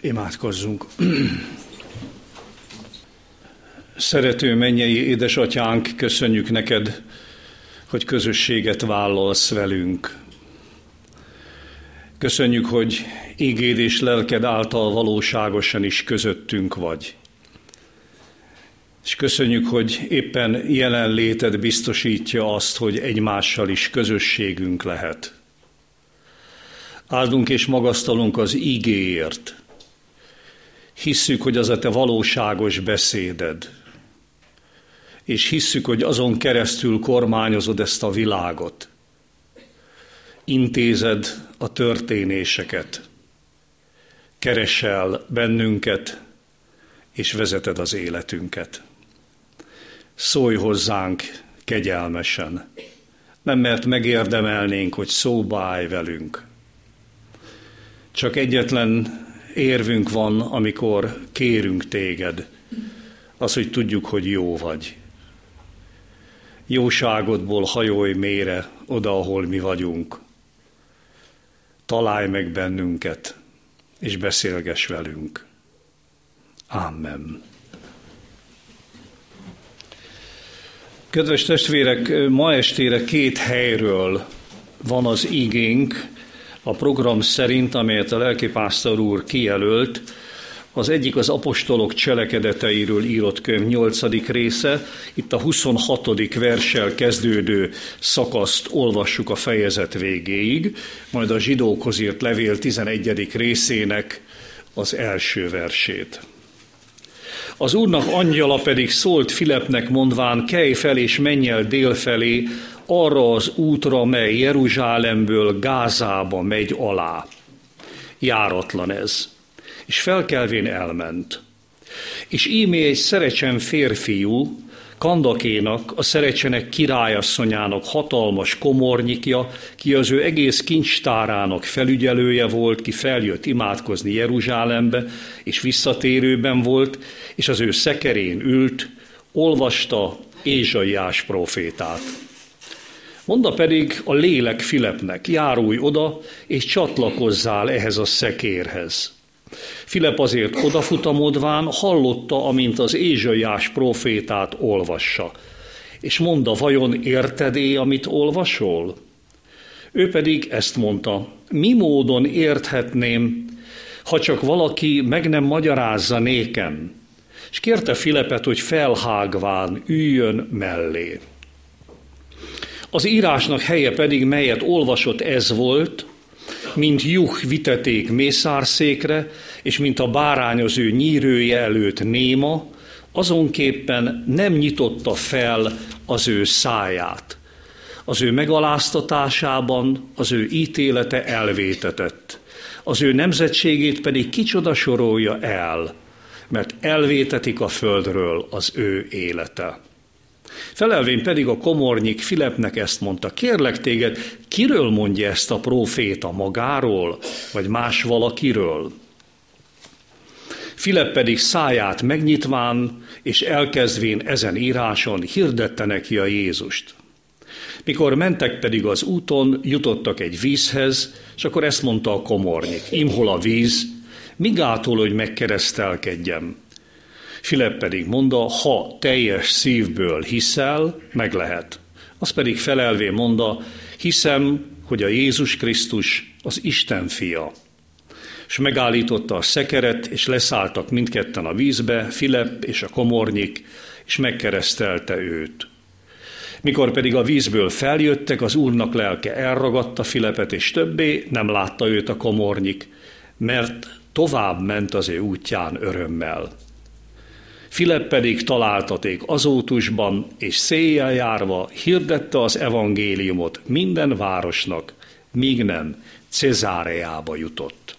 Imádkozzunk. Szerető mennyei édesatyánk, köszönjük neked, hogy közösséget vállalsz velünk. Köszönjük, hogy ígéd és lelked által valóságosan is közöttünk vagy. És köszönjük, hogy éppen jelenléted biztosítja azt, hogy egymással is közösségünk lehet. Áldunk és magasztalunk az ígéért. Hisszük, hogy az a te valóságos beszéded. És hisszük, hogy azon keresztül kormányozod ezt a világot. Intézed a történéseket. Keresel bennünket, és vezeted az életünket. Szólj hozzánk kegyelmesen. Nem mert megérdemelnénk, hogy szóba állj velünk, csak egyetlen érvünk van, amikor kérünk téged, az, hogy tudjuk, hogy jó vagy. Jóságodból hajolj mére oda, ahol mi vagyunk. Találj meg bennünket, és beszélges velünk. Amen. Kedves testvérek, ma estére két helyről van az igénk, a program szerint, amelyet a lelkipásztor úr kijelölt, az egyik az apostolok cselekedeteiről írott könyv 8. része, itt a 26. verssel kezdődő szakaszt olvassuk a fejezet végéig, majd a zsidókhoz írt levél 11. részének az első versét. Az úrnak angyala pedig szólt Filepnek mondván, kelj fel és menj el dél felé, arra az útra, mely Jeruzsálemből Gázába megy alá. Járatlan ez. És felkelvén elment. És ímé egy szerecsen férfiú, Kandakénak, a szerecsenek királyasszonyának hatalmas komornyikja, ki az ő egész kincstárának felügyelője volt, ki feljött imádkozni Jeruzsálembe, és visszatérőben volt, és az ő szekerén ült, olvasta Ézsaiás profétát. Monda pedig a lélek Filepnek, járulj oda, és csatlakozzál ehhez a szekérhez. Filip azért odafutamodván hallotta, amint az Ézsaiás profétát olvassa. És mondta, vajon érted-é, amit olvasol? Ő pedig ezt mondta, mi módon érthetném, ha csak valaki meg nem magyarázza nékem. És kérte Filepet, hogy felhágván üljön mellé. Az írásnak helye pedig, melyet olvasott ez volt, mint juh viteték mészárszékre, és mint a bárány az ő nyírője előtt néma, azonképpen nem nyitotta fel az ő száját. Az ő megaláztatásában az ő ítélete elvétetett. Az ő nemzetségét pedig kicsoda sorolja el, mert elvétetik a földről az ő élete. Felelvén pedig a komornyik Filepnek ezt mondta, kérlek téged, kiről mondja ezt a próféta magáról, vagy más valakiről? Filip pedig száját megnyitván, és elkezdvén ezen íráson hirdette neki a Jézust. Mikor mentek pedig az úton, jutottak egy vízhez, és akkor ezt mondta a komornyik, imhol a víz, mi gátol, hogy megkeresztelkedjem? Filip pedig mondta, ha teljes szívből hiszel, meg lehet. Az pedig felelvé mondta, hiszem, hogy a Jézus Krisztus az Isten fia. És megállította a szekeret, és leszálltak mindketten a vízbe, Filip és a komornyik, és megkeresztelte őt. Mikor pedig a vízből feljöttek, az úrnak lelke elragadta Filepet, és többé nem látta őt a komornyik, mert tovább ment az ő útján örömmel. Filip pedig találtaték azótusban, és széjjel járva hirdette az evangéliumot minden városnak, míg nem Cezáreába jutott.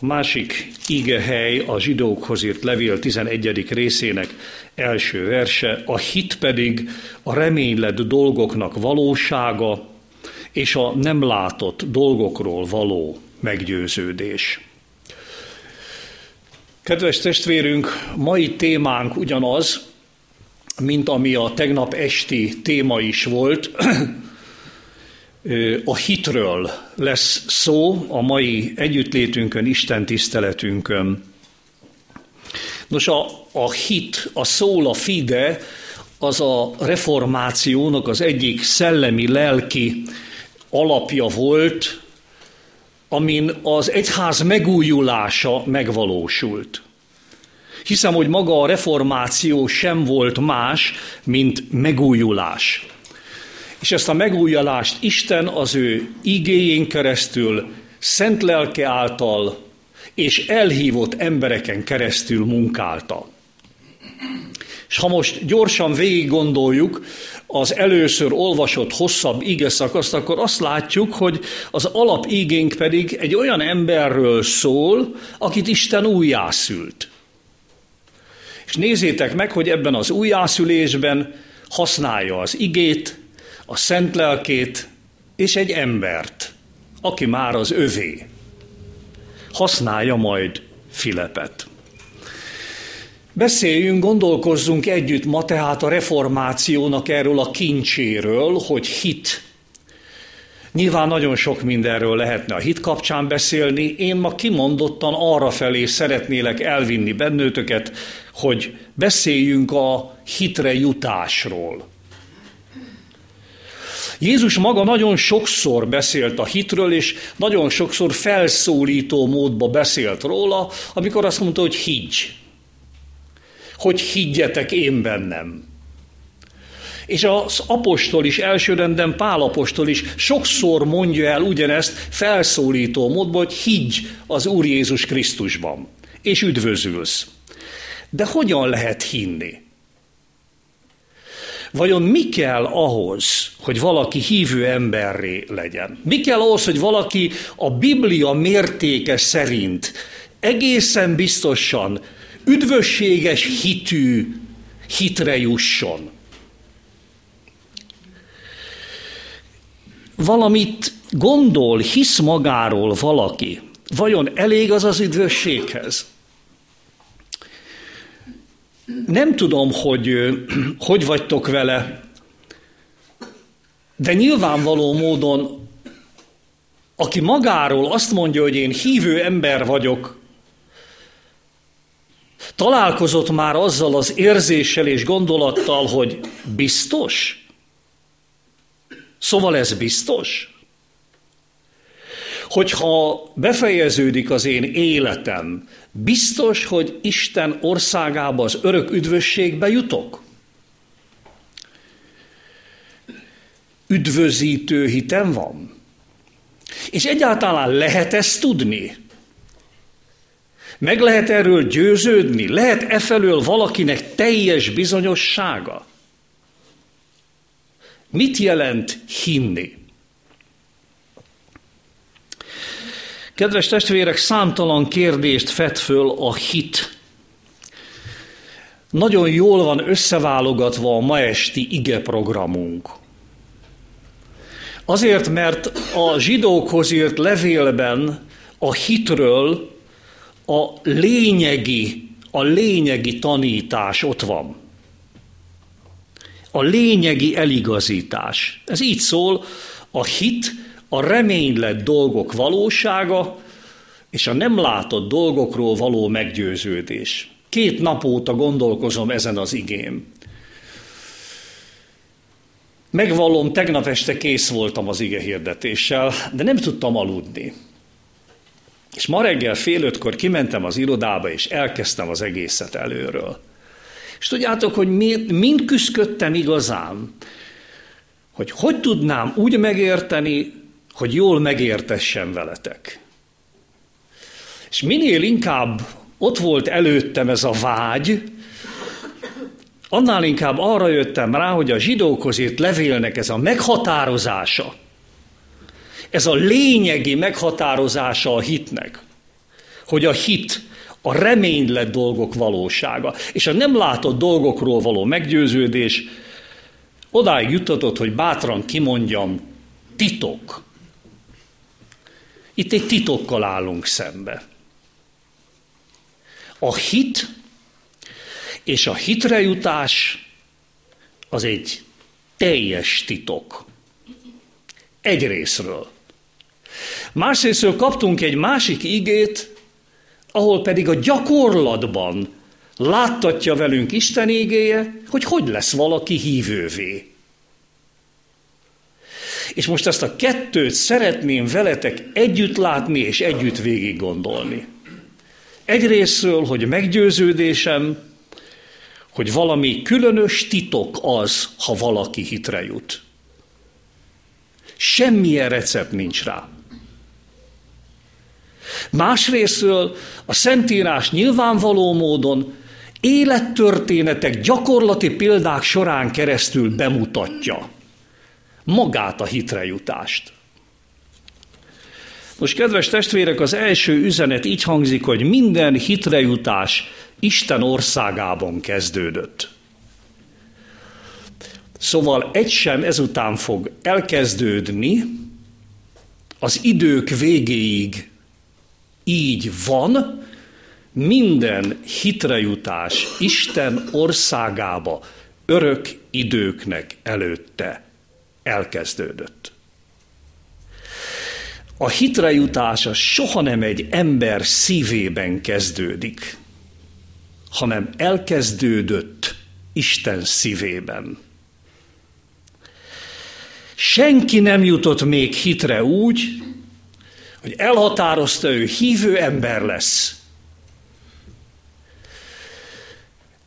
A másik hely a zsidókhoz írt levél 11. részének első verse, a hit pedig a reménylett dolgoknak valósága és a nem látott dolgokról való meggyőződés. Kedves testvérünk, mai témánk ugyanaz, mint ami a tegnap esti téma is volt. a hitről lesz szó a mai együttlétünkön, Isten tiszteletünkön. Nos, a, a hit, a szól, a fide, az a reformációnak az egyik szellemi, lelki alapja volt, amin az egyház megújulása megvalósult. Hiszem, hogy maga a reformáció sem volt más, mint megújulás. És ezt a megújulást Isten az ő igéjén keresztül, szent lelke által és elhívott embereken keresztül munkálta. És ha most gyorsan végig gondoljuk az először olvasott hosszabb ige szakaszt, akkor azt látjuk, hogy az alapigénk pedig egy olyan emberről szól, akit Isten újjászült. És nézzétek meg, hogy ebben az újjászülésben használja az igét, a szent lelkét és egy embert, aki már az övé. Használja majd Filepet. Beszéljünk, gondolkozzunk együtt ma tehát a reformációnak erről a kincséről, hogy hit. Nyilván nagyon sok mindenről lehetne a hit kapcsán beszélni, én ma kimondottan arra felé szeretnélek elvinni bennőtöket, hogy beszéljünk a hitre jutásról. Jézus maga nagyon sokszor beszélt a hitről, és nagyon sokszor felszólító módba beszélt róla, amikor azt mondta, hogy higgy hogy higgyetek én bennem. És az apostol is, elsőrenden Pál apostol is sokszor mondja el ugyanezt felszólító módban, hogy higgy az Úr Jézus Krisztusban, és üdvözülsz. De hogyan lehet hinni? Vajon mi kell ahhoz, hogy valaki hívő emberré legyen? Mi kell ahhoz, hogy valaki a Biblia mértéke szerint egészen biztosan üdvösséges hitű hitre jusson. Valamit gondol, hisz magáról valaki, vajon elég az az üdvösséghez? Nem tudom, hogy hogy vagytok vele, de nyilvánvaló módon, aki magáról azt mondja, hogy én hívő ember vagyok, Találkozott már azzal az érzéssel és gondolattal, hogy biztos? Szóval ez biztos? Hogyha befejeződik az én életem, biztos, hogy Isten országába, az örök üdvösségbe jutok? Üdvözítő hitem van? És egyáltalán lehet ezt tudni? Meg lehet erről győződni? Lehet e felől valakinek teljes bizonyossága? Mit jelent hinni? Kedves testvérek, számtalan kérdést fed föl a hit. Nagyon jól van összeválogatva a ma esti ige programunk. Azért, mert a zsidókhoz írt levélben a hitről a lényegi, a lényegi tanítás ott van. A lényegi eligazítás. Ez így szól, a hit, a reménylett dolgok valósága, és a nem látott dolgokról való meggyőződés. Két nap óta gondolkozom ezen az igém. Megvallom, tegnap este kész voltam az ige hirdetéssel, de nem tudtam aludni. És ma reggel fél ötkor kimentem az irodába, és elkezdtem az egészet előről. És tudjátok, hogy mind küzdködtem igazán, hogy hogy tudnám úgy megérteni, hogy jól megértessen veletek. És minél inkább ott volt előttem ez a vágy, annál inkább arra jöttem rá, hogy a zsidókhoz írt levélnek ez a meghatározása, ez a lényegi meghatározása a hitnek, hogy a hit a reménylett dolgok valósága, és a nem látott dolgokról való meggyőződés odáig juttatott, hogy bátran kimondjam, titok. Itt egy titokkal állunk szembe. A hit és a hitre jutás az egy teljes titok Egy részről. Másrésztről kaptunk egy másik igét, ahol pedig a gyakorlatban láttatja velünk Isten igéje, hogy hogy lesz valaki hívővé. És most ezt a kettőt szeretném veletek együtt látni és együtt végig gondolni. Egyrésztről, hogy meggyőződésem, hogy valami különös titok az, ha valaki hitre jut. Semmilyen recept nincs rá. Másrésztről a Szentírás nyilvánvaló módon élettörténetek, gyakorlati példák során keresztül bemutatja magát a hitrejutást. Most, kedves testvérek, az első üzenet így hangzik, hogy minden hitrejutás Isten országában kezdődött. Szóval egy sem ezután fog elkezdődni, az idők végéig így van, minden hitrejutás Isten országába örök időknek előtte elkezdődött. A hitrejutása soha nem egy ember szívében kezdődik, hanem elkezdődött Isten szívében. Senki nem jutott még hitre úgy, hogy elhatározta ő hívő ember lesz.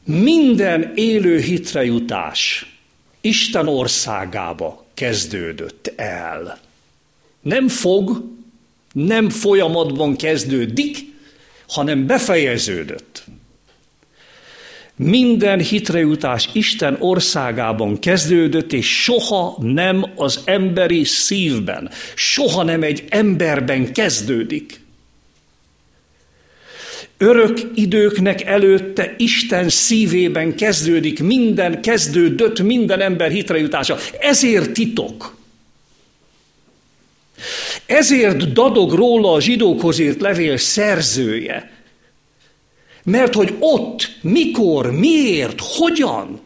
Minden élő hitrejutás Isten országába kezdődött el. Nem fog, nem folyamatban kezdődik, hanem befejeződött. Minden hitrejutás Isten országában kezdődött, és soha nem az emberi szívben, soha nem egy emberben kezdődik. Örök időknek előtte Isten szívében kezdődik minden, kezdődött minden ember hitrejutása. Ezért titok. Ezért dadog róla a zsidókhoz írt levél szerzője. Mert hogy ott, mikor, miért, hogyan,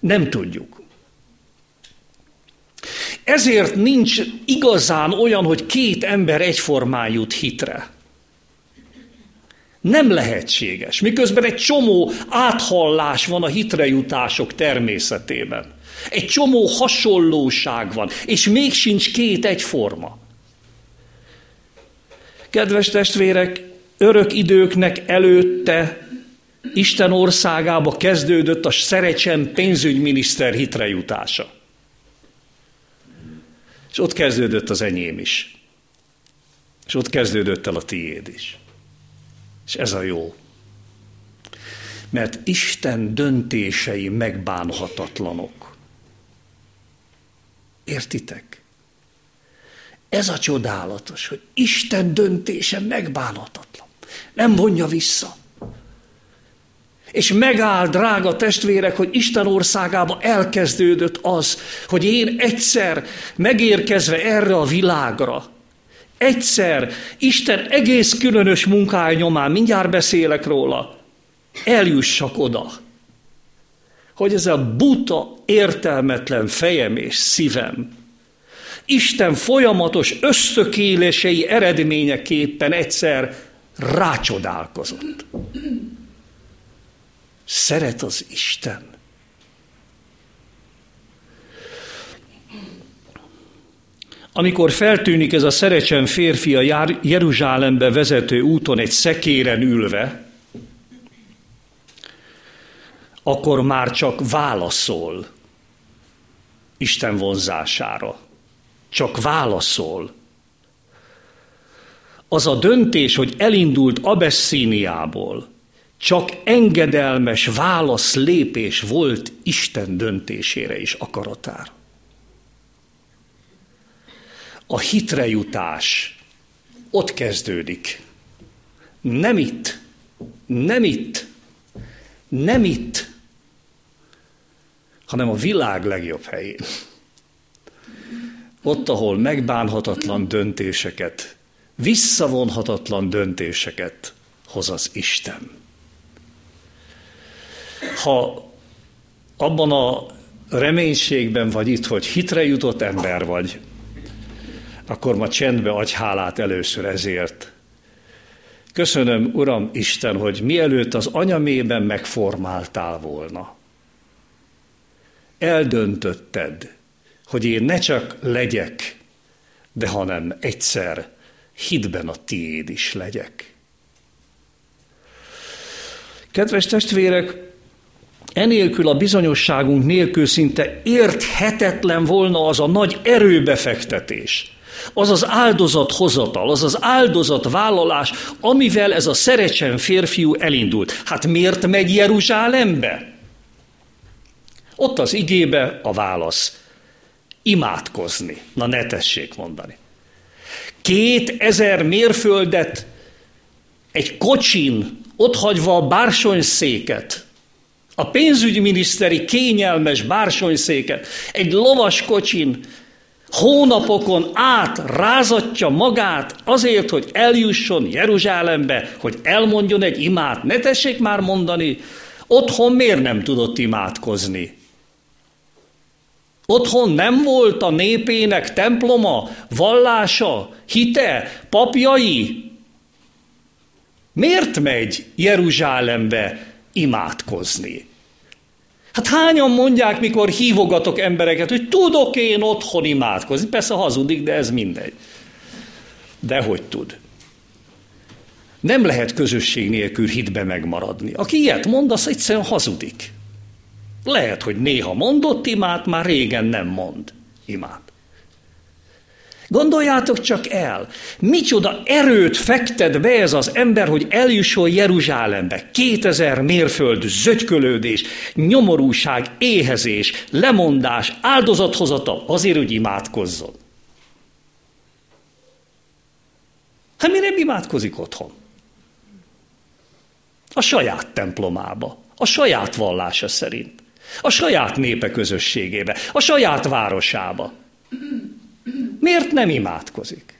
nem tudjuk. Ezért nincs igazán olyan, hogy két ember egyformán jut hitre. Nem lehetséges. Miközben egy csomó áthallás van a hitrejutások természetében. Egy csomó hasonlóság van, és még sincs két egyforma. Kedves testvérek, örök időknek előtte Isten országába kezdődött a Szerecsen pénzügyminiszter hitrejutása. És ott kezdődött az enyém is. És ott kezdődött el a tiéd is. És ez a jó. Mert Isten döntései megbánhatatlanok. Értitek? Ez a csodálatos, hogy Isten döntése megbánhatatlan. Nem vonja vissza. És megáll, drága testvérek, hogy Isten országába elkezdődött az, hogy én egyszer megérkezve erre a világra, egyszer Isten egész különös munkája nyomán, mindjárt beszélek róla, eljussak oda, hogy ez a buta, értelmetlen fejem és szívem Isten folyamatos összökélései eredményeképpen egyszer rácsodálkozott. Szeret az Isten. Amikor feltűnik ez a szerecsen férfi a Jeruzsálembe vezető úton egy szekéren ülve, akkor már csak válaszol Isten vonzására. Csak válaszol. Az a döntés, hogy elindult Abeszíniából, csak engedelmes válasz lépés volt Isten döntésére és akaratára. A hitrejutás ott kezdődik. Nem itt, nem itt, nem itt, hanem a világ legjobb helyén. Ott, ahol megbánhatatlan döntéseket, visszavonhatatlan döntéseket hoz az Isten ha abban a reménységben vagy itt, hogy hitre jutott ember vagy, akkor ma csendbe adj hálát először ezért. Köszönöm, Uram Isten, hogy mielőtt az anyamében megformáltál volna. Eldöntötted, hogy én ne csak legyek, de hanem egyszer hitben a tiéd is legyek. Kedves testvérek, enélkül a bizonyosságunk nélkül szinte érthetetlen volna az a nagy erőbefektetés, az az áldozathozatal, az az áldozatvállalás, amivel ez a szerecsen férfiú elindult. Hát miért megy Jeruzsálembe? Ott az igébe a válasz. Imádkozni. Na ne tessék mondani. Két ezer mérföldet egy kocsin otthagyva a bársonyszéket, a pénzügyminiszteri kényelmes bársonyszéket, egy lovas kocsin hónapokon át rázatja magát azért, hogy eljusson Jeruzsálembe, hogy elmondjon egy imát. Ne tessék már mondani, otthon miért nem tudott imádkozni? Otthon nem volt a népének temploma, vallása, hite, papjai? Miért megy Jeruzsálembe imádkozni? Hát hányan mondják, mikor hívogatok embereket, hogy tudok én otthon imádkozni? Persze hazudik, de ez mindegy. De hogy tud? Nem lehet közösség nélkül hitbe megmaradni. Aki ilyet mond, az egyszerűen hazudik. Lehet, hogy néha mondott imát, már régen nem mond imát. Gondoljátok csak el, micsoda erőt fektet be ez az ember, hogy eljusson Jeruzsálembe. Kétezer mérföld, zögykölődés, nyomorúság, éhezés, lemondás, áldozathozata azért, hogy imádkozzon. Hát mi nem imádkozik otthon? A saját templomába, a saját vallása szerint, a saját népe közösségébe, a saját városába. Miért nem imádkozik?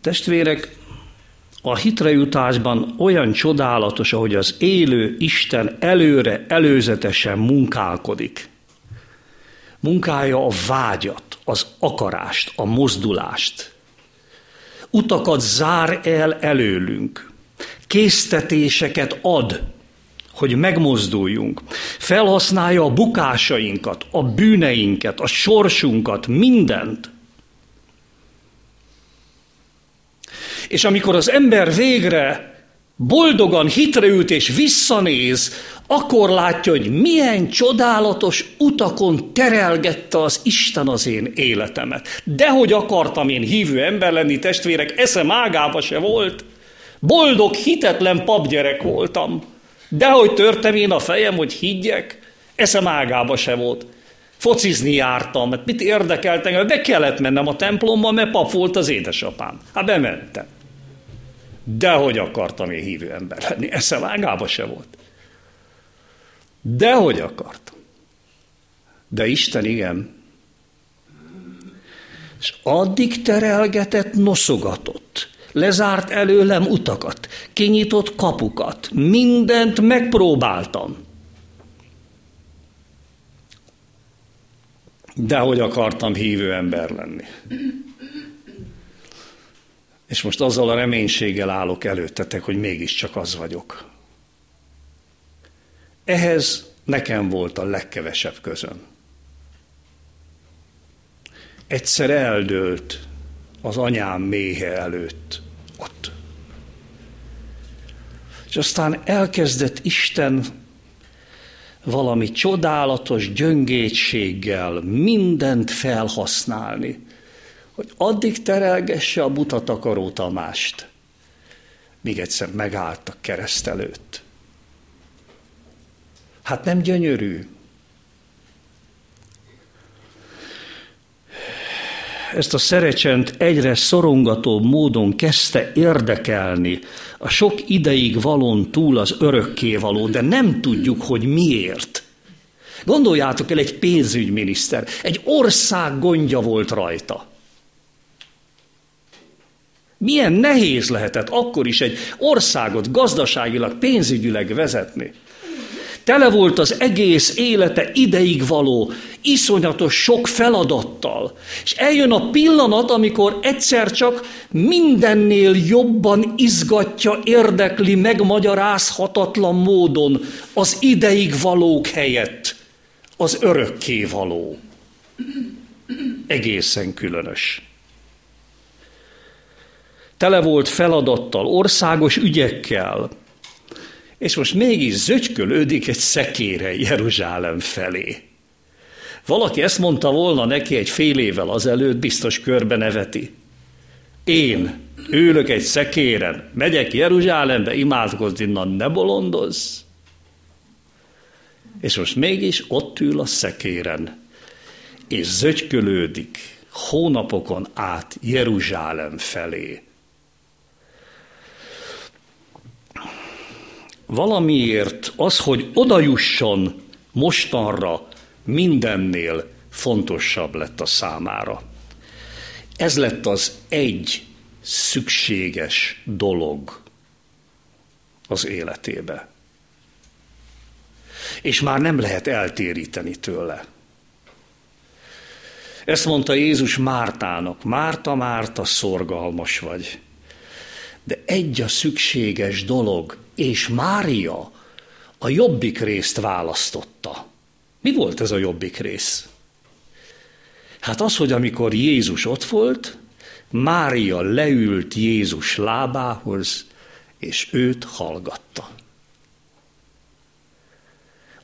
Testvérek, a hitrejutásban olyan csodálatos, ahogy az élő Isten előre, előzetesen munkálkodik. Munkálja a vágyat, az akarást, a mozdulást. Utakat zár el előlünk. Késztetéseket ad hogy megmozduljunk. Felhasználja a bukásainkat, a bűneinket, a sorsunkat, mindent. És amikor az ember végre boldogan hitreült és visszanéz, akkor látja, hogy milyen csodálatos utakon terelgette az Isten az én életemet. Dehogy akartam én hívő ember lenni, testvérek, eszem ágába se volt. Boldog, hitetlen papgyerek voltam. Dehogy törtem én a fejem, hogy higgyek, eszem ágába se volt. Focizni jártam, mert mit érdekelt engem, be kellett mennem a templomba, mert pap volt az édesapám. Hát bementem. Dehogy akartam én hívő ember lenni, eszem ágába se volt. Dehogy akartam. De Isten igen. És addig terelgetett, noszogatott, lezárt előlem utakat, kinyitott kapukat, mindent megpróbáltam. De hogy akartam hívő ember lenni. És most azzal a reménységgel állok előttetek, hogy mégiscsak az vagyok. Ehhez nekem volt a legkevesebb közön. Egyszer eldőlt az anyám méhe előtt ott. És aztán elkezdett Isten valami csodálatos gyöngétséggel mindent felhasználni, hogy addig terelgesse a buta takaró Tamást, míg egyszer megállt a kereszt előtt. Hát nem gyönyörű, ezt a szerecsent egyre szorongató módon kezdte érdekelni a sok ideig valon túl az örökkévaló, de nem tudjuk, hogy miért. Gondoljátok el, egy pénzügyminiszter, egy ország gondja volt rajta. Milyen nehéz lehetett akkor is egy országot gazdaságilag, pénzügyileg vezetni. Tele volt az egész élete ideig való, iszonyatos sok feladattal. És eljön a pillanat, amikor egyszer csak mindennél jobban izgatja, érdekli, megmagyarázhatatlan módon az ideig valók helyett az örökké való. Egészen különös. Tele volt feladattal, országos ügyekkel, és most mégis zögykölődik egy szekére Jeruzsálem felé. Valaki ezt mondta volna neki egy fél évvel azelőtt, biztos körbe neveti. Én ülök egy szekéren, megyek Jeruzsálembe imádkozni, na ne bolondozz. És most mégis ott ül a szekéren, és zögykölődik hónapokon át Jeruzsálem felé. Valamiért az, hogy odajusson mostanra mindennél fontosabb lett a számára. Ez lett az egy szükséges dolog az életébe. És már nem lehet eltéríteni tőle. Ezt mondta Jézus Mártának, Márta, Márta, szorgalmas vagy. De egy a szükséges dolog, és Mária a jobbik részt választotta. Mi volt ez a jobbik rész? Hát az, hogy amikor Jézus ott volt, Mária leült Jézus lábához, és őt hallgatta.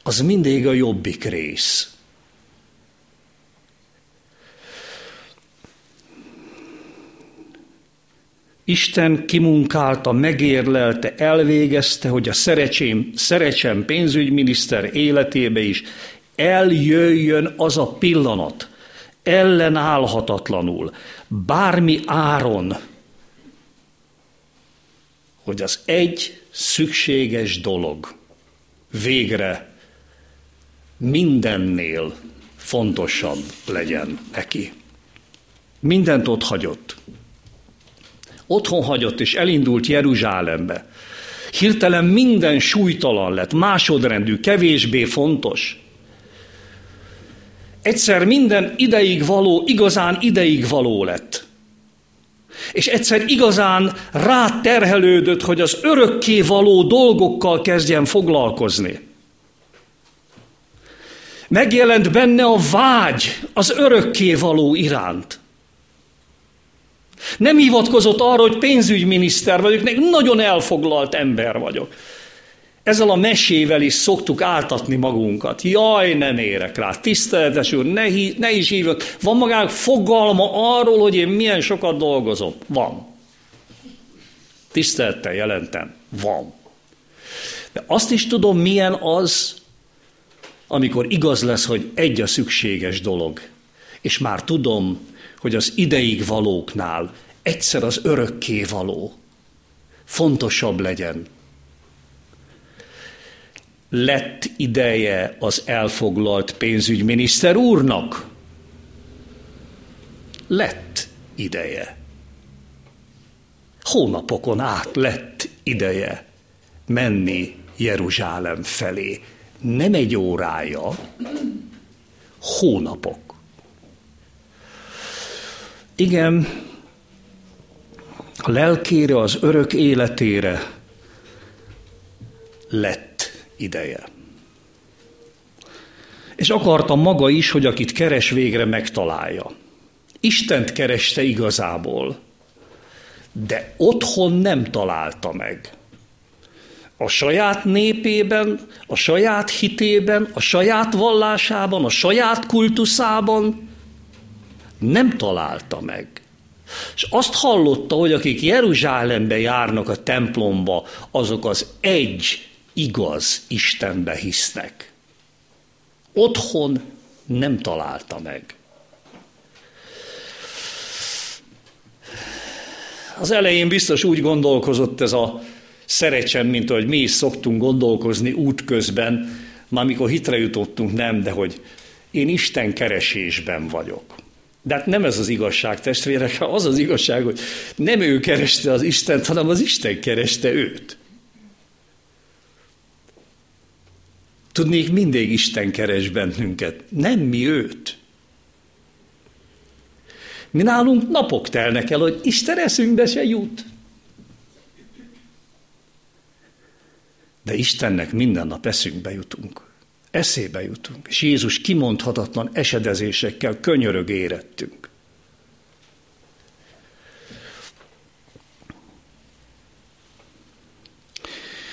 Az mindig a jobbik rész. Isten kimunkálta, megérlelte, elvégezte, hogy a szerecsém, szerecsem pénzügyminiszter életébe is eljöjjön az a pillanat, ellenállhatatlanul, bármi áron, hogy az egy szükséges dolog végre mindennél fontosabb legyen neki. Mindent ott hagyott otthon hagyott és elindult Jeruzsálembe. Hirtelen minden súlytalan lett, másodrendű, kevésbé fontos. Egyszer minden ideig való, igazán ideig való lett. És egyszer igazán ráterhelődött, hogy az örökké való dolgokkal kezdjen foglalkozni. Megjelent benne a vágy az örökké való iránt. Nem hivatkozott arra, hogy pénzügyminiszter vagyok, nagyon elfoglalt ember vagyok. Ezzel a mesével is szoktuk áltatni magunkat. Jaj, nem érek rá. Tiszteletes úr, ne, ne is hívjuk. Van magának fogalma arról, hogy én milyen sokat dolgozom? Van. Tisztelettel jelentem. Van. De azt is tudom, milyen az, amikor igaz lesz, hogy egy a szükséges dolog. És már tudom, hogy az ideig valóknál egyszer az örökké való fontosabb legyen. Lett ideje az elfoglalt pénzügyminiszter úrnak? Lett ideje. Hónapokon át lett ideje menni Jeruzsálem felé. Nem egy órája, hónapok. Igen, a lelkére, az örök életére lett ideje. És akarta maga is, hogy akit keres, végre megtalálja. Istent kereste igazából, de otthon nem találta meg. A saját népében, a saját hitében, a saját vallásában, a saját kultuszában nem találta meg. És azt hallotta, hogy akik Jeruzsálembe járnak a templomba, azok az egy igaz Istenbe hisznek. Otthon nem találta meg. Az elején biztos úgy gondolkozott ez a szerecsem, mint ahogy mi is szoktunk gondolkozni útközben, már mikor hitre jutottunk, nem, de hogy én Isten keresésben vagyok. De hát nem ez az igazság, testvérek, az az igazság, hogy nem ő kereste az Istent, hanem az Isten kereste őt. Tudnék, mindig Isten keres bennünket, nem mi őt. Mi nálunk napok telnek el, hogy Isten eszünkbe se jut. De Istennek minden nap eszünkbe jutunk. Eszébe jutunk. És Jézus kimondhatatlan esedezésekkel könyörög érettünk.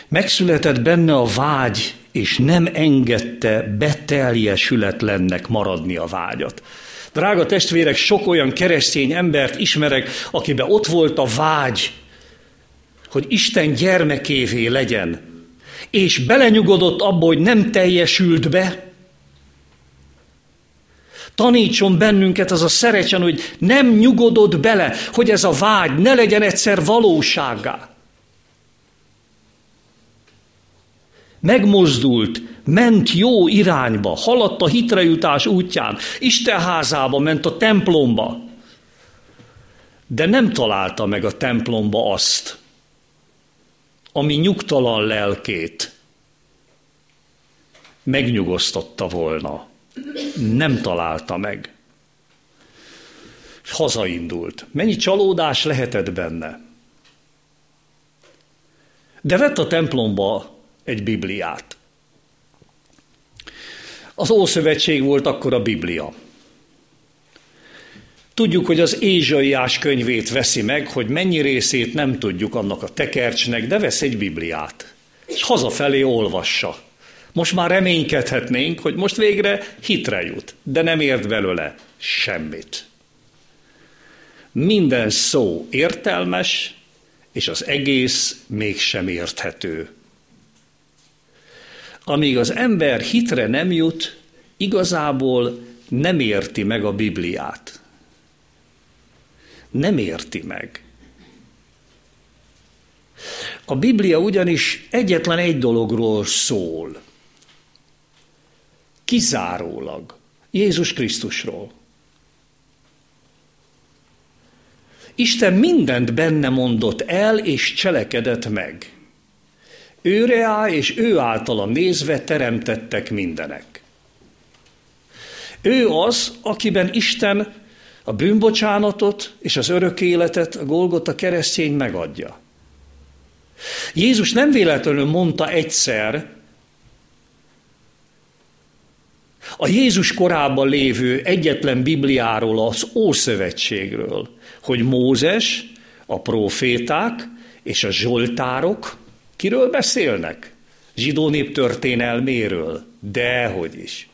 Megszületett benne a vágy, és nem engedte beteljesületlennek maradni a vágyat. Drága testvérek, sok olyan keresztény embert ismerek, akiben ott volt a vágy, hogy Isten gyermekévé legyen, és belenyugodott abba, hogy nem teljesült be, Tanítson bennünket az a szerecsen, hogy nem nyugodott bele, hogy ez a vágy ne legyen egyszer valóságá. Megmozdult, ment jó irányba, haladt a hitrejutás útján, Isten házába ment a templomba, de nem találta meg a templomba azt, ami nyugtalan lelkét megnyugosztotta volna. Nem találta meg. És hazaindult. Mennyi csalódás lehetett benne. De vett a templomba egy Bibliát. Az Ószövetség volt akkor a Biblia. Tudjuk, hogy az Ézsaiás könyvét veszi meg, hogy mennyi részét nem tudjuk annak a tekercsnek, de vesz egy Bibliát, és hazafelé olvassa. Most már reménykedhetnénk, hogy most végre hitre jut, de nem ért belőle semmit. Minden szó értelmes, és az egész mégsem érthető. Amíg az ember hitre nem jut, igazából nem érti meg a Bibliát nem érti meg. A Biblia ugyanis egyetlen egy dologról szól. Kizárólag. Jézus Krisztusról. Isten mindent benne mondott el és cselekedett meg. Őre áll és ő általa nézve teremtettek mindenek. Ő az, akiben Isten a bűnbocsánatot és az örök életet a Golgota keresztény megadja. Jézus nem véletlenül mondta egyszer, a Jézus korában lévő egyetlen Bibliáról, az Ószövetségről, hogy Mózes, a proféták és a zsoltárok kiről beszélnek? Zsidó nép történelméről. Dehogy is.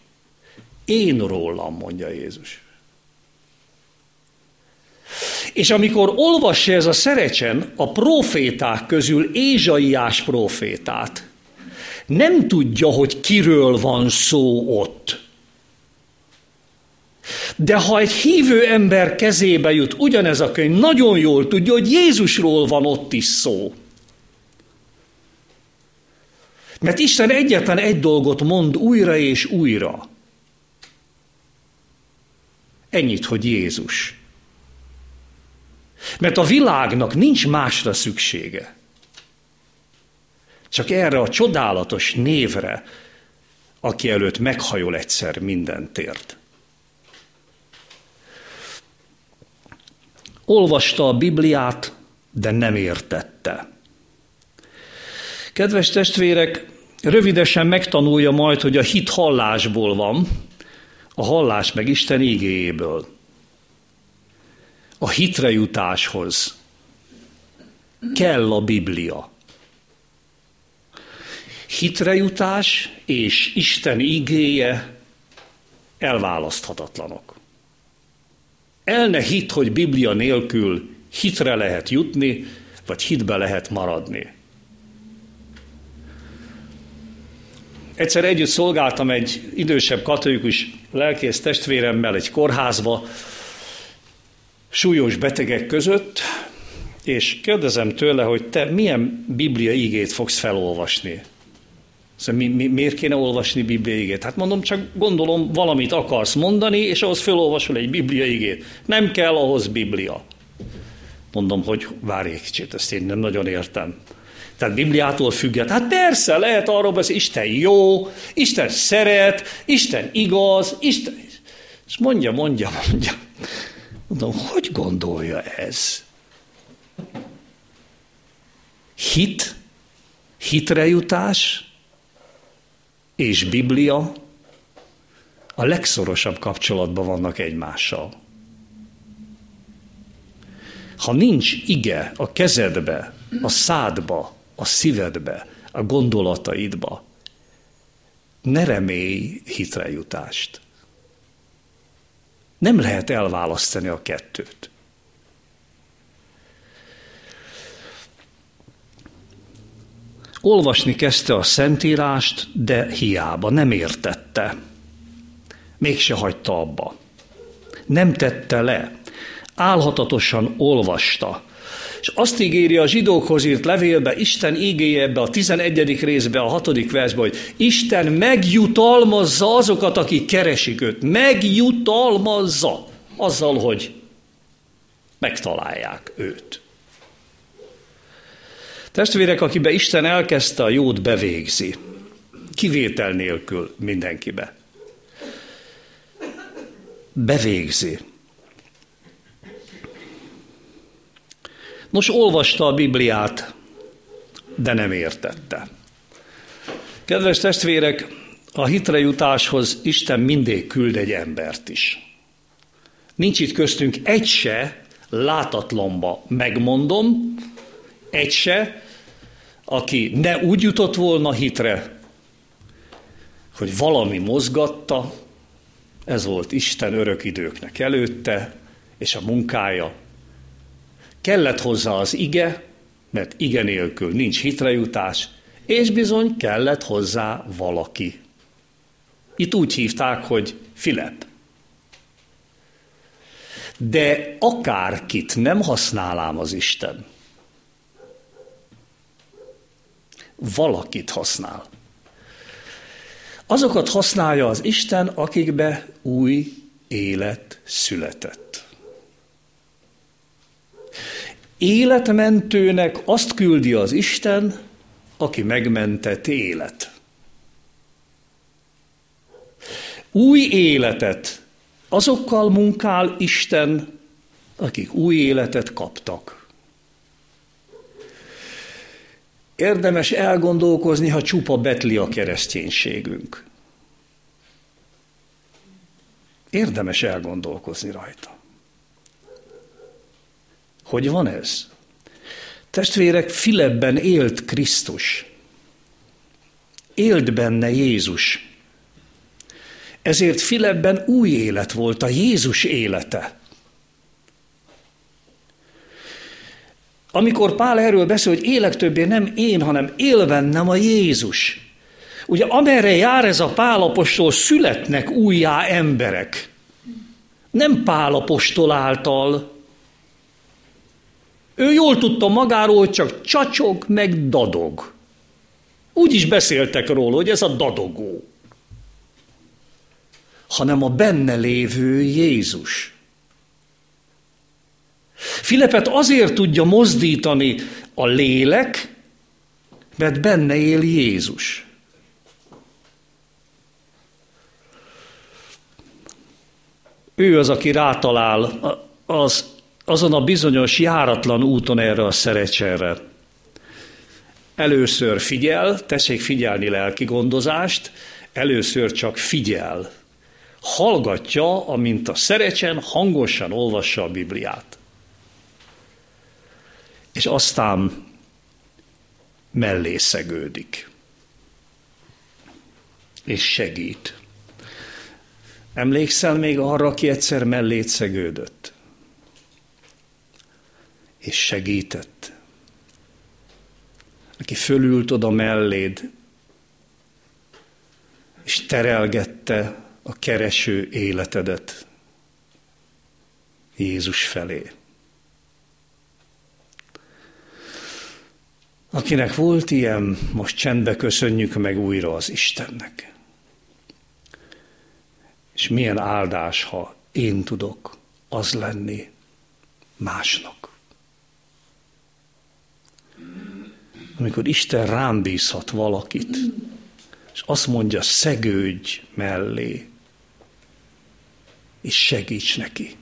Én rólam, mondja Jézus. És amikor olvassa ez a szerecsen a proféták közül Ézsaiás profétát, nem tudja, hogy kiről van szó ott. De ha egy hívő ember kezébe jut ugyanez a könyv, nagyon jól tudja, hogy Jézusról van ott is szó. Mert Isten egyetlen egy dolgot mond újra és újra. Ennyit, hogy Jézus. Mert a világnak nincs másra szüksége. Csak erre a csodálatos névre, aki előtt meghajol egyszer mindentért. Olvasta a Bibliát, de nem értette. Kedves testvérek, rövidesen megtanulja majd, hogy a hit hallásból van, a hallás meg Isten igéjéből a hitrejutáshoz kell a Biblia. Hitrejutás és Isten igéje elválaszthatatlanok. El ne hit, hogy Biblia nélkül hitre lehet jutni, vagy hitbe lehet maradni. Egyszer együtt szolgáltam egy idősebb katolikus lelkész testvéremmel egy kórházba, súlyos betegek között, és kérdezem tőle, hogy te milyen Biblia igét fogsz felolvasni. Szóval mi, mi, miért kéne olvasni bibliaigét? Hát mondom, csak gondolom, valamit akarsz mondani, és ahhoz felolvasol egy bibliaigét. Nem kell ahhoz biblia. Mondom, hogy várj egy kicsit, ezt én nem nagyon értem. Tehát Bibliától függet. Hát persze, lehet arról beszélni, Isten jó, Isten szeret, Isten igaz, Isten... És mondja, mondja, mondja. Mondom, hogy gondolja ez? Hit, hitre jutás és Biblia a legszorosabb kapcsolatban vannak egymással. Ha nincs ige a kezedbe, a szádba, a szívedbe, a gondolataidba, ne remélj hitrejutást. Nem lehet elválasztani a kettőt. Olvasni kezdte a Szentírást, de hiába, nem értette. Mégse hagyta abba. Nem tette le. Álhatatosan olvasta. És azt ígéri a zsidókhoz írt levélbe, Isten ígéje ebbe a 11. részbe, a 6. versbe, hogy Isten megjutalmazza azokat, akik keresik őt. Megjutalmazza azzal, hogy megtalálják őt. Testvérek, akibe Isten elkezdte a jót, bevégzi. Kivétel nélkül mindenkibe. Bevégzi. Nos, olvasta a Bibliát, de nem értette. Kedves testvérek, a hitre jutáshoz Isten mindig küld egy embert is. Nincs itt köztünk egy se látatlanba, megmondom, egy se, aki ne úgy jutott volna hitre, hogy valami mozgatta, ez volt Isten örök időknek előtte, és a munkája. Kellett hozzá az ige, mert ige nélkül nincs hitrejutás, és bizony kellett hozzá valaki. Itt úgy hívták, hogy Filip. De akárkit nem használám az Isten, valakit használ. Azokat használja az Isten, akikbe új élet született. Életmentőnek azt küldi az Isten, aki megmentett élet. Új életet azokkal munkál Isten, akik új életet kaptak. Érdemes elgondolkozni, ha csupa betli a kereszténységünk. Érdemes elgondolkozni rajta. Hogy van ez? Testvérek, Filebben élt Krisztus. Élt benne Jézus. Ezért Filebben új élet volt, a Jézus élete. Amikor Pál erről beszél, hogy élek többé nem én, hanem él bennem a Jézus. Ugye amerre jár ez a Pálapostól, születnek újjá emberek. Nem Pálapostól által. Ő jól tudta magáról, hogy csak csacsog, meg dadog. Úgy is beszéltek róla, hogy ez a dadogó. Hanem a benne lévő Jézus. Filepet azért tudja mozdítani a lélek, mert benne él Jézus. Ő az, aki rátalál az, azon a bizonyos járatlan úton erre a szerecserre. Először figyel, tessék figyelni lelki gondozást, először csak figyel. Hallgatja, amint a szerecsen hangosan olvassa a Bibliát és aztán mellé szegődik, és segít. Emlékszel még arra, aki egyszer mellét szegődött? És segített. Aki fölült oda melléd, és terelgette a kereső életedet Jézus felé. Akinek volt ilyen, most csendbe köszönjük meg újra az Istennek. És milyen áldás, ha én tudok az lenni másnak. Amikor Isten rám bízhat valakit, és azt mondja, szegődj mellé, és segíts neki.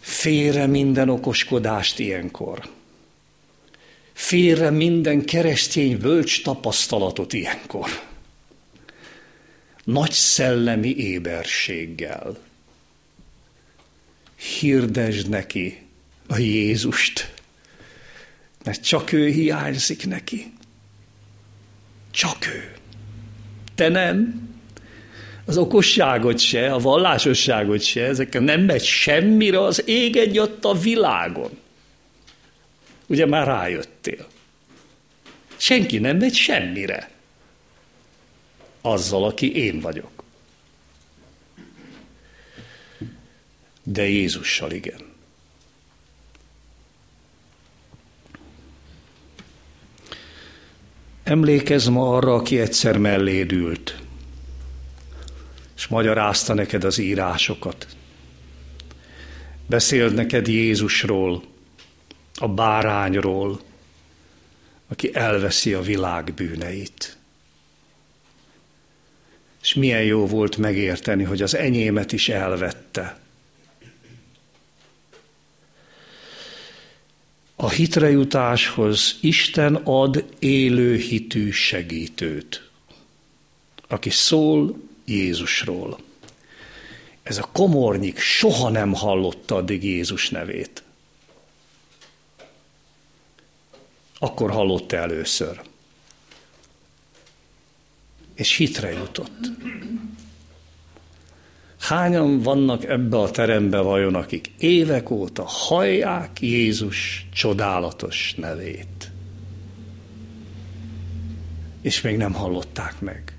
Félre minden okoskodást ilyenkor. Félre minden keresztény bölcs tapasztalatot ilyenkor. Nagy szellemi éberséggel. Hirdesd neki a Jézust, mert csak ő hiányzik neki. Csak ő. Te nem. Az okosságot se, a vallásosságot se, ezekkel nem megy semmire az ég egy a világon. Ugye már rájöttél. Senki nem megy semmire. Azzal, aki én vagyok. De Jézussal igen. Emlékezz ma arra, aki egyszer melléd ült, és magyarázta neked az írásokat. Beszélt neked Jézusról, a bárányról, aki elveszi a világ bűneit. És milyen jó volt megérteni, hogy az enyémet is elvette. A hitrejutáshoz Isten ad élő hitű segítőt, aki szól Jézusról. Ez a komornyik soha nem hallotta addig Jézus nevét. Akkor hallotta először. És hitre jutott. Hányan vannak ebbe a terembe vajon, akik évek óta hallják Jézus csodálatos nevét? És még nem hallották meg.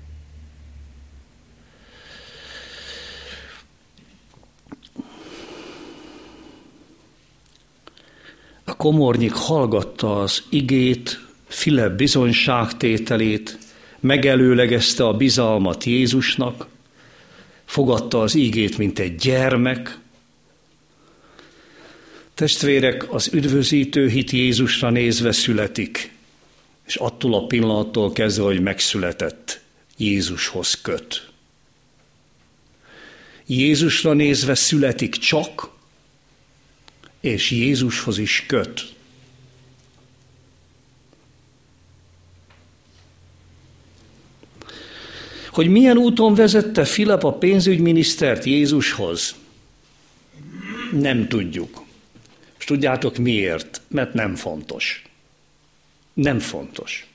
A komornyik hallgatta az igét, Filip bizonyságtételét, megelőlegezte a bizalmat Jézusnak, fogadta az ígét, mint egy gyermek. Testvérek, az üdvözítő hit Jézusra nézve születik, és attól a pillanattól kezdve, hogy megszületett, Jézushoz köt. Jézusra nézve születik csak, és Jézushoz is köt. Hogy milyen úton vezette Filip a pénzügyminisztert Jézushoz, nem tudjuk. És tudjátok miért? Mert nem fontos. Nem fontos.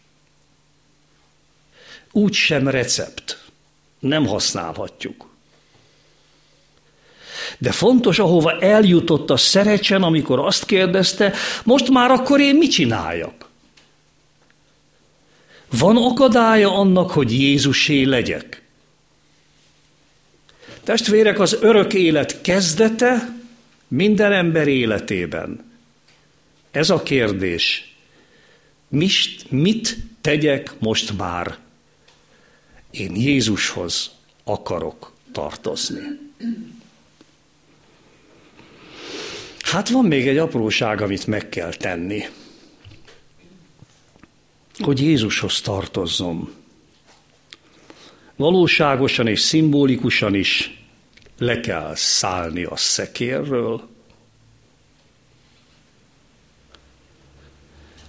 Úgy sem recept. Nem használhatjuk. De fontos, ahova eljutott a szerecsen, amikor azt kérdezte, most már akkor én mit csináljak? Van akadálya annak, hogy Jézusé legyek? Testvérek, az örök élet kezdete minden ember életében. Ez a kérdés. Mist, mit tegyek most már? Én Jézushoz akarok tartozni. Hát van még egy apróság, amit meg kell tenni hogy Jézushoz tartozzon. Valóságosan és szimbolikusan is le kell szállni a szekérről.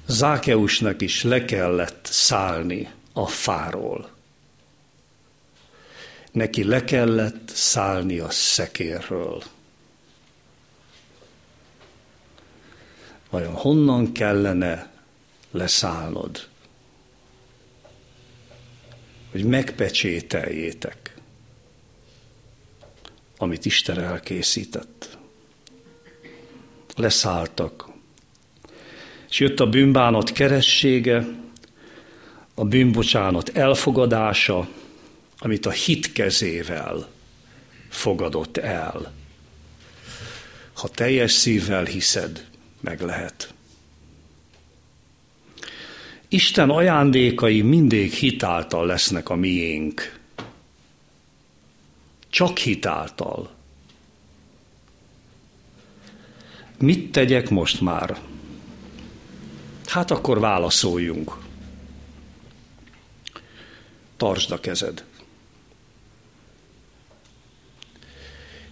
Zákeusnak is le kellett szállni a fáról. Neki le kellett szállni a szekérről. Vajon honnan kellene leszállnod? Hogy megpecsételjétek, amit Isten elkészített. Leszálltak. És jött a bűnbánat keressége, a bűnbocsánat elfogadása, amit a hit kezével fogadott el. Ha teljes szívvel hiszed, meg lehet. Isten ajándékai mindig hitáltal lesznek a miénk. Csak hitáltal. Mit tegyek most már? Hát akkor válaszoljunk. Tartsd a kezed.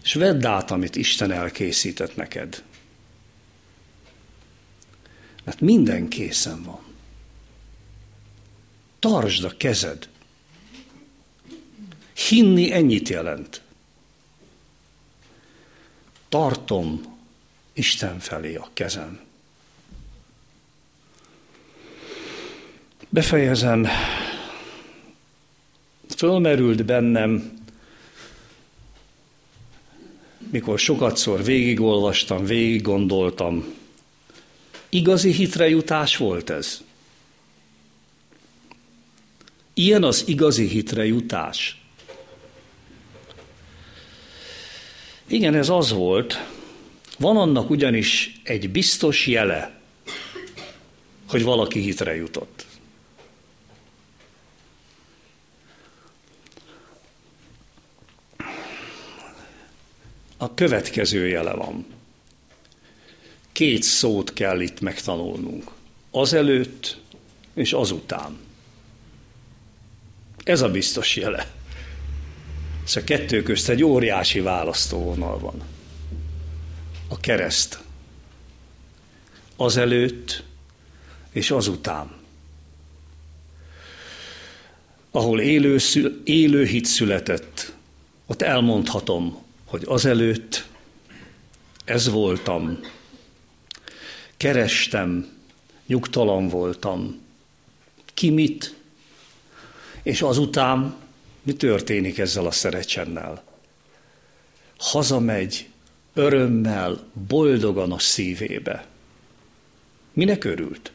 És vedd át, amit Isten elkészített neked. Mert minden készen van. Tartsd a kezed. Hinni ennyit jelent. Tartom Isten felé a kezem. Befejezem. Fölmerült bennem, mikor sokatszor végigolvastam, végiggondoltam, igazi hitre jutás volt ez. Ilyen az igazi hitre jutás. Igen, ez az volt. Van annak ugyanis egy biztos jele, hogy valaki hitre jutott. A következő jele van. Két szót kell itt megtanulnunk. Azelőtt és azután. Ez a biztos jele. Ez a kettő közt egy óriási választóvonal van. A kereszt. Azelőtt és azután. Ahol élő, élő hit született, ott elmondhatom, hogy azelőtt ez voltam, kerestem, nyugtalan voltam, ki mit, és azután mi történik ezzel a szerecsennel? Hazamegy, örömmel, boldogan a szívébe. Minek örült?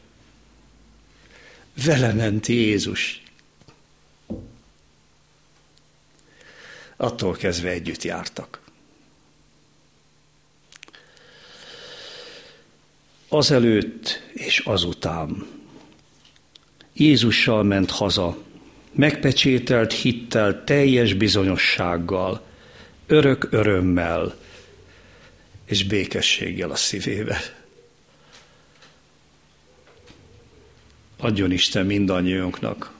Vele ment Jézus. Attól kezdve együtt jártak. Azelőtt és azután. Jézussal ment haza, megpecsételt hittel, teljes bizonyossággal, örök örömmel és békességgel a szívébe. Adjon Isten mindannyiunknak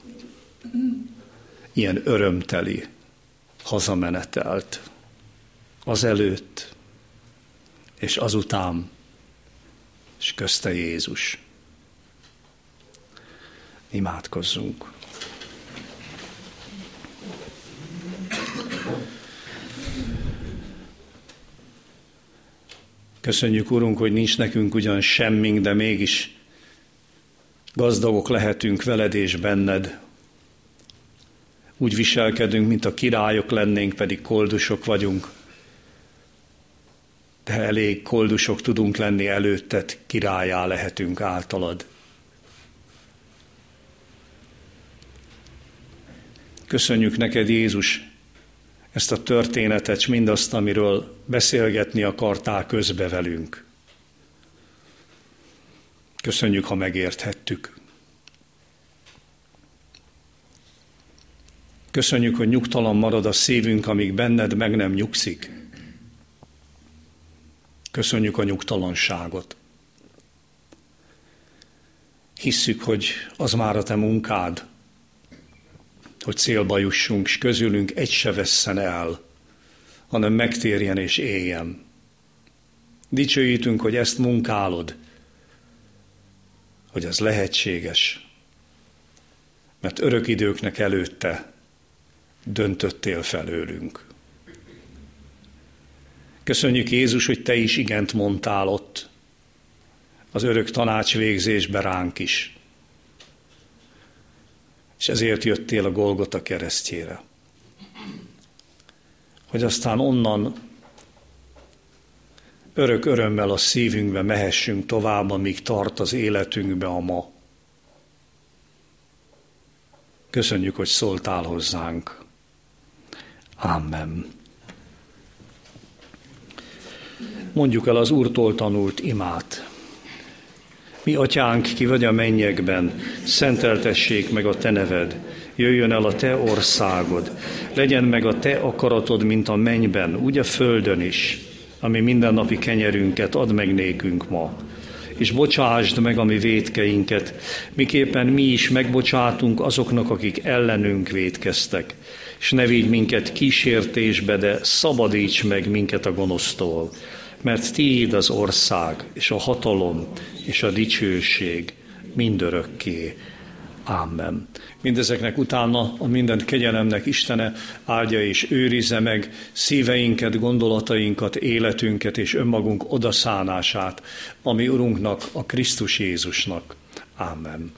ilyen örömteli hazamenetelt az előtt és azután, és közte Jézus. Imádkozzunk. Köszönjük, Urunk, hogy nincs nekünk ugyan semmink, de mégis gazdagok lehetünk veled és benned. Úgy viselkedünk, mint a királyok lennénk, pedig koldusok vagyunk. De elég koldusok tudunk lenni előtted, királyá lehetünk általad. Köszönjük neked, Jézus, ezt a történetet, és mindazt, amiről beszélgetni akartál közbe velünk. Köszönjük, ha megérthettük. Köszönjük, hogy nyugtalan marad a szívünk, amíg benned meg nem nyugszik. Köszönjük a nyugtalanságot. Hisszük, hogy az már a te munkád, hogy célba jussunk, és közülünk egy se vesszen el, hanem megtérjen és éljen. Dicsőítünk, hogy ezt munkálod, hogy ez lehetséges, mert örök időknek előtte döntöttél felőlünk. Köszönjük Jézus, hogy Te is igent mondtál ott, az örök tanácsvégzésbe ránk is és ezért jöttél a Golgota keresztjére. Hogy aztán onnan örök örömmel a szívünkbe mehessünk tovább, amíg tart az életünkbe a ma. Köszönjük, hogy szóltál hozzánk. Amen. Mondjuk el az Úrtól tanult imát. Mi atyánk, ki vagy a mennyekben, szenteltessék meg a te neved, jöjjön el a te országod, legyen meg a te akaratod, mint a mennyben, úgy a földön is, ami mindennapi kenyerünket ad meg nékünk ma, és bocsásd meg a mi védkeinket, miképpen mi is megbocsátunk azoknak, akik ellenünk védkeztek, és ne vigy minket kísértésbe, de szabadíts meg minket a gonosztól, mert tiéd az ország, és a hatalom, és a dicsőség mindörökké. Amen. Mindezeknek utána a mindent kegyelemnek Istene áldja és őrizze meg szíveinket, gondolatainkat, életünket és önmagunk odaszánását, ami Urunknak, a Krisztus Jézusnak. Amen.